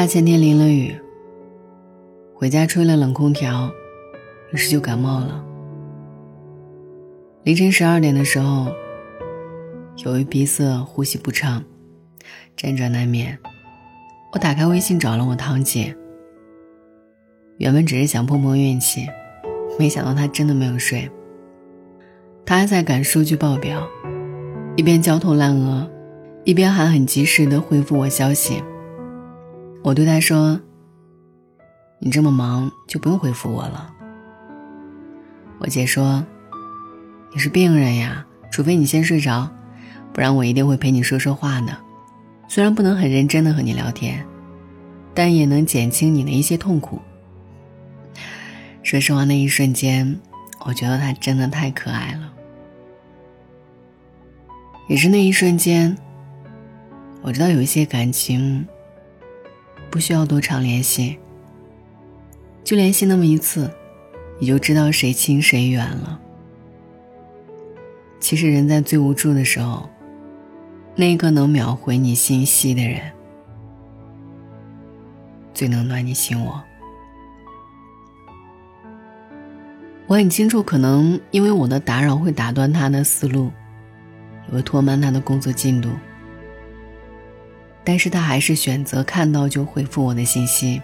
大前天淋了雨，回家吹了冷空调，于是就感冒了。凌晨十二点的时候，由于鼻塞、呼吸不畅，辗转难眠。我打开微信找了我堂姐，原本只是想碰碰运气，没想到她真的没有睡。她还在赶数据报表，一边焦头烂额，一边还很及时的回复我消息。我对他说：“你这么忙，就不用回复我了。”我姐说。你是病人呀，除非你先睡着，不然我一定会陪你说说话的。虽然不能很认真的和你聊天，但也能减轻你的一些痛苦。说实话，那一瞬间，我觉得他真的太可爱了。也是那一瞬间，我知道有一些感情不需要多长联系，就联系那么一次，你就知道谁亲谁远了。其实，人在最无助的时候，那一个能秒回你信息的人，最能暖你心窝。我很清楚，可能因为我的打扰会打断他的思路，也会拖慢他的工作进度，但是他还是选择看到就回复我的信息。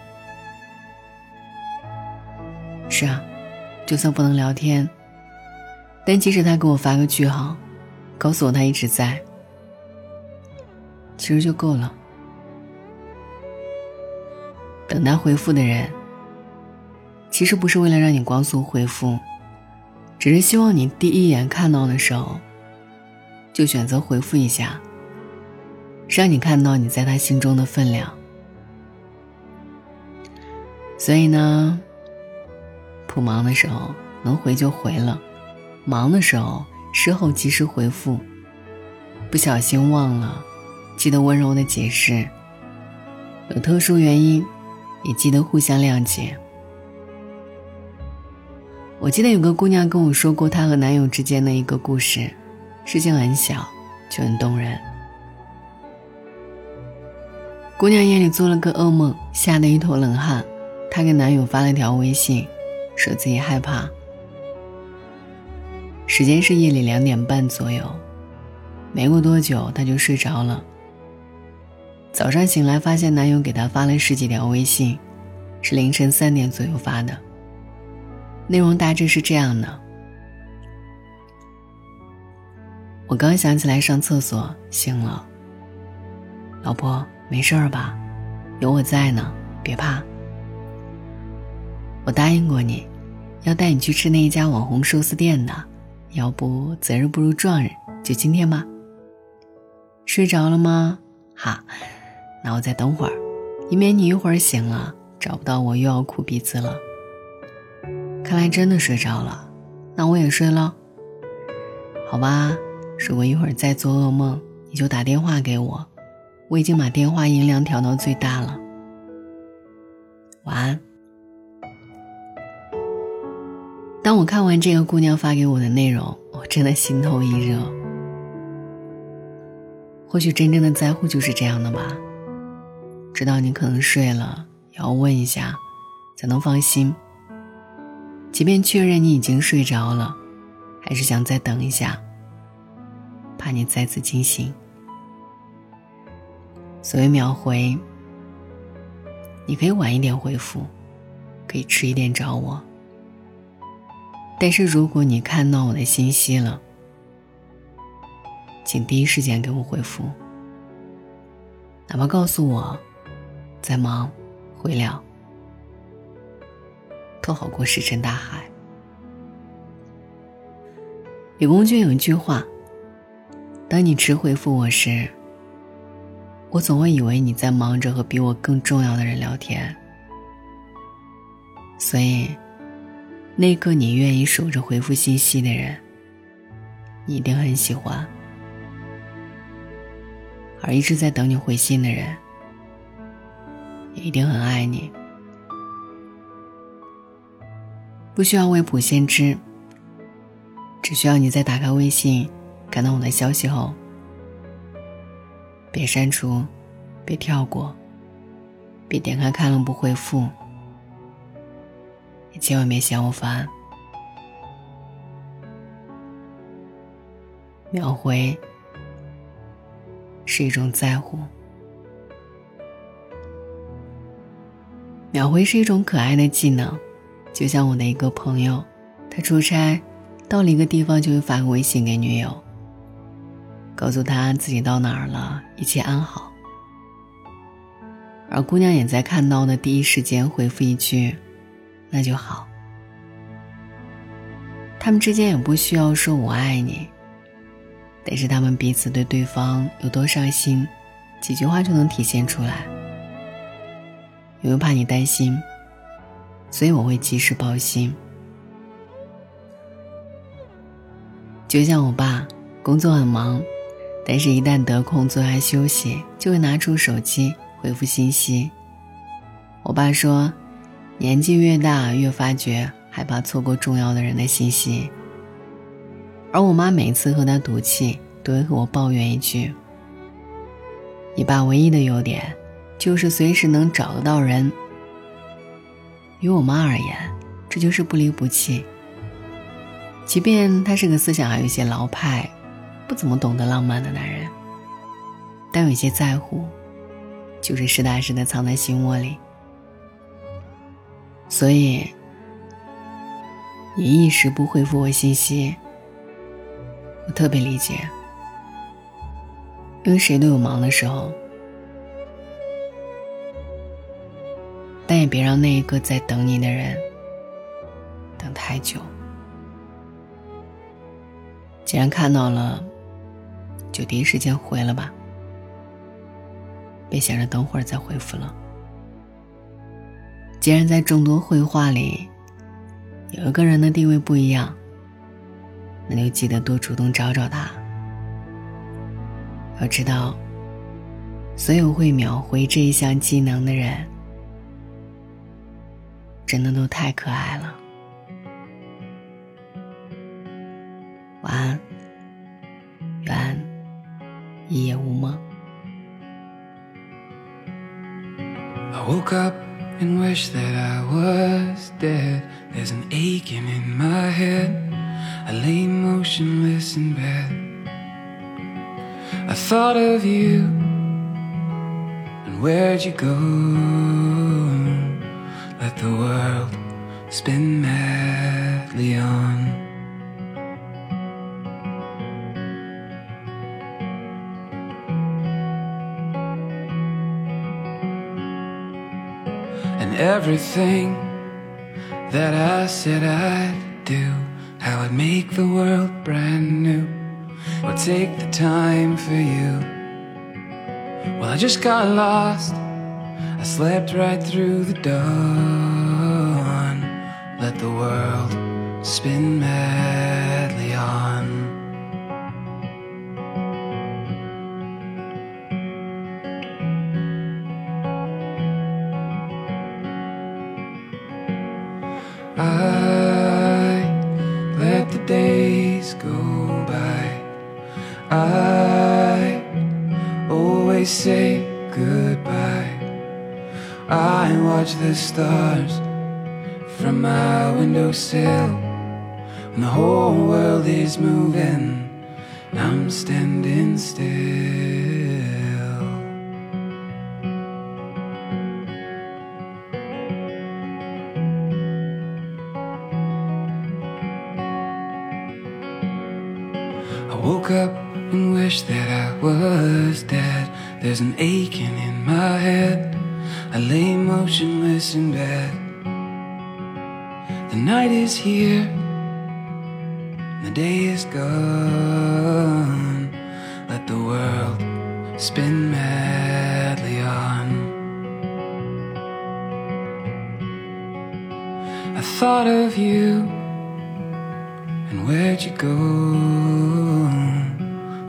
是啊，就算不能聊天。但即使他给我发个句号，告诉我他一直在，其实就够了。等他回复的人，其实不是为了让你光速回复，只是希望你第一眼看到的时候，就选择回复一下，让你看到你在他心中的分量。所以呢，不忙的时候能回就回了。忙的时候，事后及时回复；不小心忘了，记得温柔的解释。有特殊原因，也记得互相谅解。我记得有个姑娘跟我说过她和男友之间的一个故事，事情很小，却很动人。姑娘夜里做了个噩梦，吓得一头冷汗，她给男友发了条微信，说自己害怕。时间是夜里两点半左右，没过多久，她就睡着了。早上醒来，发现男友给她发了十几条微信，是凌晨三点左右发的。内容大致是这样的：我刚想起来上厕所，醒了。老婆，没事儿吧？有我在呢，别怕。我答应过你，要带你去吃那一家网红寿司店的。要不择日不如撞日，就今天吧。睡着了吗？哈，那我再等会儿，以免你一会儿醒了找不到我又要哭鼻子了。看来真的睡着了，那我也睡了。好吧，如果一会儿再做噩梦，你就打电话给我，我已经把电话音量调到最大了。晚安。当我看完这个姑娘发给我的内容，我真的心头一热。或许真正的在乎就是这样的吧，知道你可能睡了，也要问一下，才能放心。即便确认你已经睡着了，还是想再等一下，怕你再次惊醒。所谓秒回，你可以晚一点回复，可以迟一点找我。但是如果你看到我的信息了，请第一时间给我回复，哪怕告诉我在忙，回了，都好过石沉大海。李公俊有一句话：当你迟回复我时，我总会以为你在忙着和比我更重要的人聊天，所以。那个你愿意守着回复信息的人，你一定很喜欢；而一直在等你回信的人，也一定很爱你。不需要未卜先知，只需要你在打开微信看到我的消息后，别删除，别跳过，别点开看了不回复，也千万别嫌我烦。秒回是一种在乎，秒回是一种可爱的技能，就像我的一个朋友，他出差到了一个地方就会发个微信给女友，告诉他自己到哪儿了，一切安好。而姑娘也在看到的第一时间回复一句：“那就好。”他们之间也不需要说我爱你。但是他们彼此对对方有多上心，几句话就能体现出来。因为怕你担心，所以我会及时报信。就像我爸，工作很忙，但是一旦得空坐下休息，就会拿出手机回复信息。我爸说，年纪越大，越发觉害怕错过重要的人的信息。而我妈每次和他赌气，都会和我抱怨一句：“你爸唯一的优点，就是随时能找得到人。”于我妈而言，这就是不离不弃。即便他是个思想还有一些老派、不怎么懂得浪漫的男人，但有些在乎，就是实打实的藏在心窝里。所以，你一时不回复我信息。我特别理解，因为谁都有忙的时候，但也别让那一个在等你的人等太久。既然看到了，就第一时间回了吧，别想着等会儿再回复了。既然在众多绘画里，有一个人的地位不一样。那就记得多主动找找他。要知道，所有会秒回这一项技能的人，真的都太可爱了。晚安，I woke up and wished that I was dead. There's an aching in my head. I lay motionless in bed. I thought of you and where'd you go? Let the world spin mad. Everything that I said I'd do. How I'd make the world brand new Would take the time for you. Well, I just got lost. I slept right through the dawn. Let the world spin madly on I let the days go by. I always say goodbye. I watch the stars from my windowsill. When the whole world is moving I'm standing still woke up and wished that I was dead. There's an aching in my head. I lay motionless in bed. The night is here, the day is gone. Let the world spin madly on. I thought of you, and where'd you go?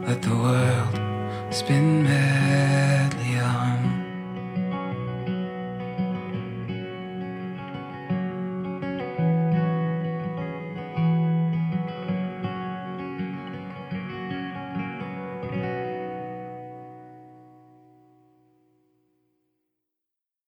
Let the world spin mad.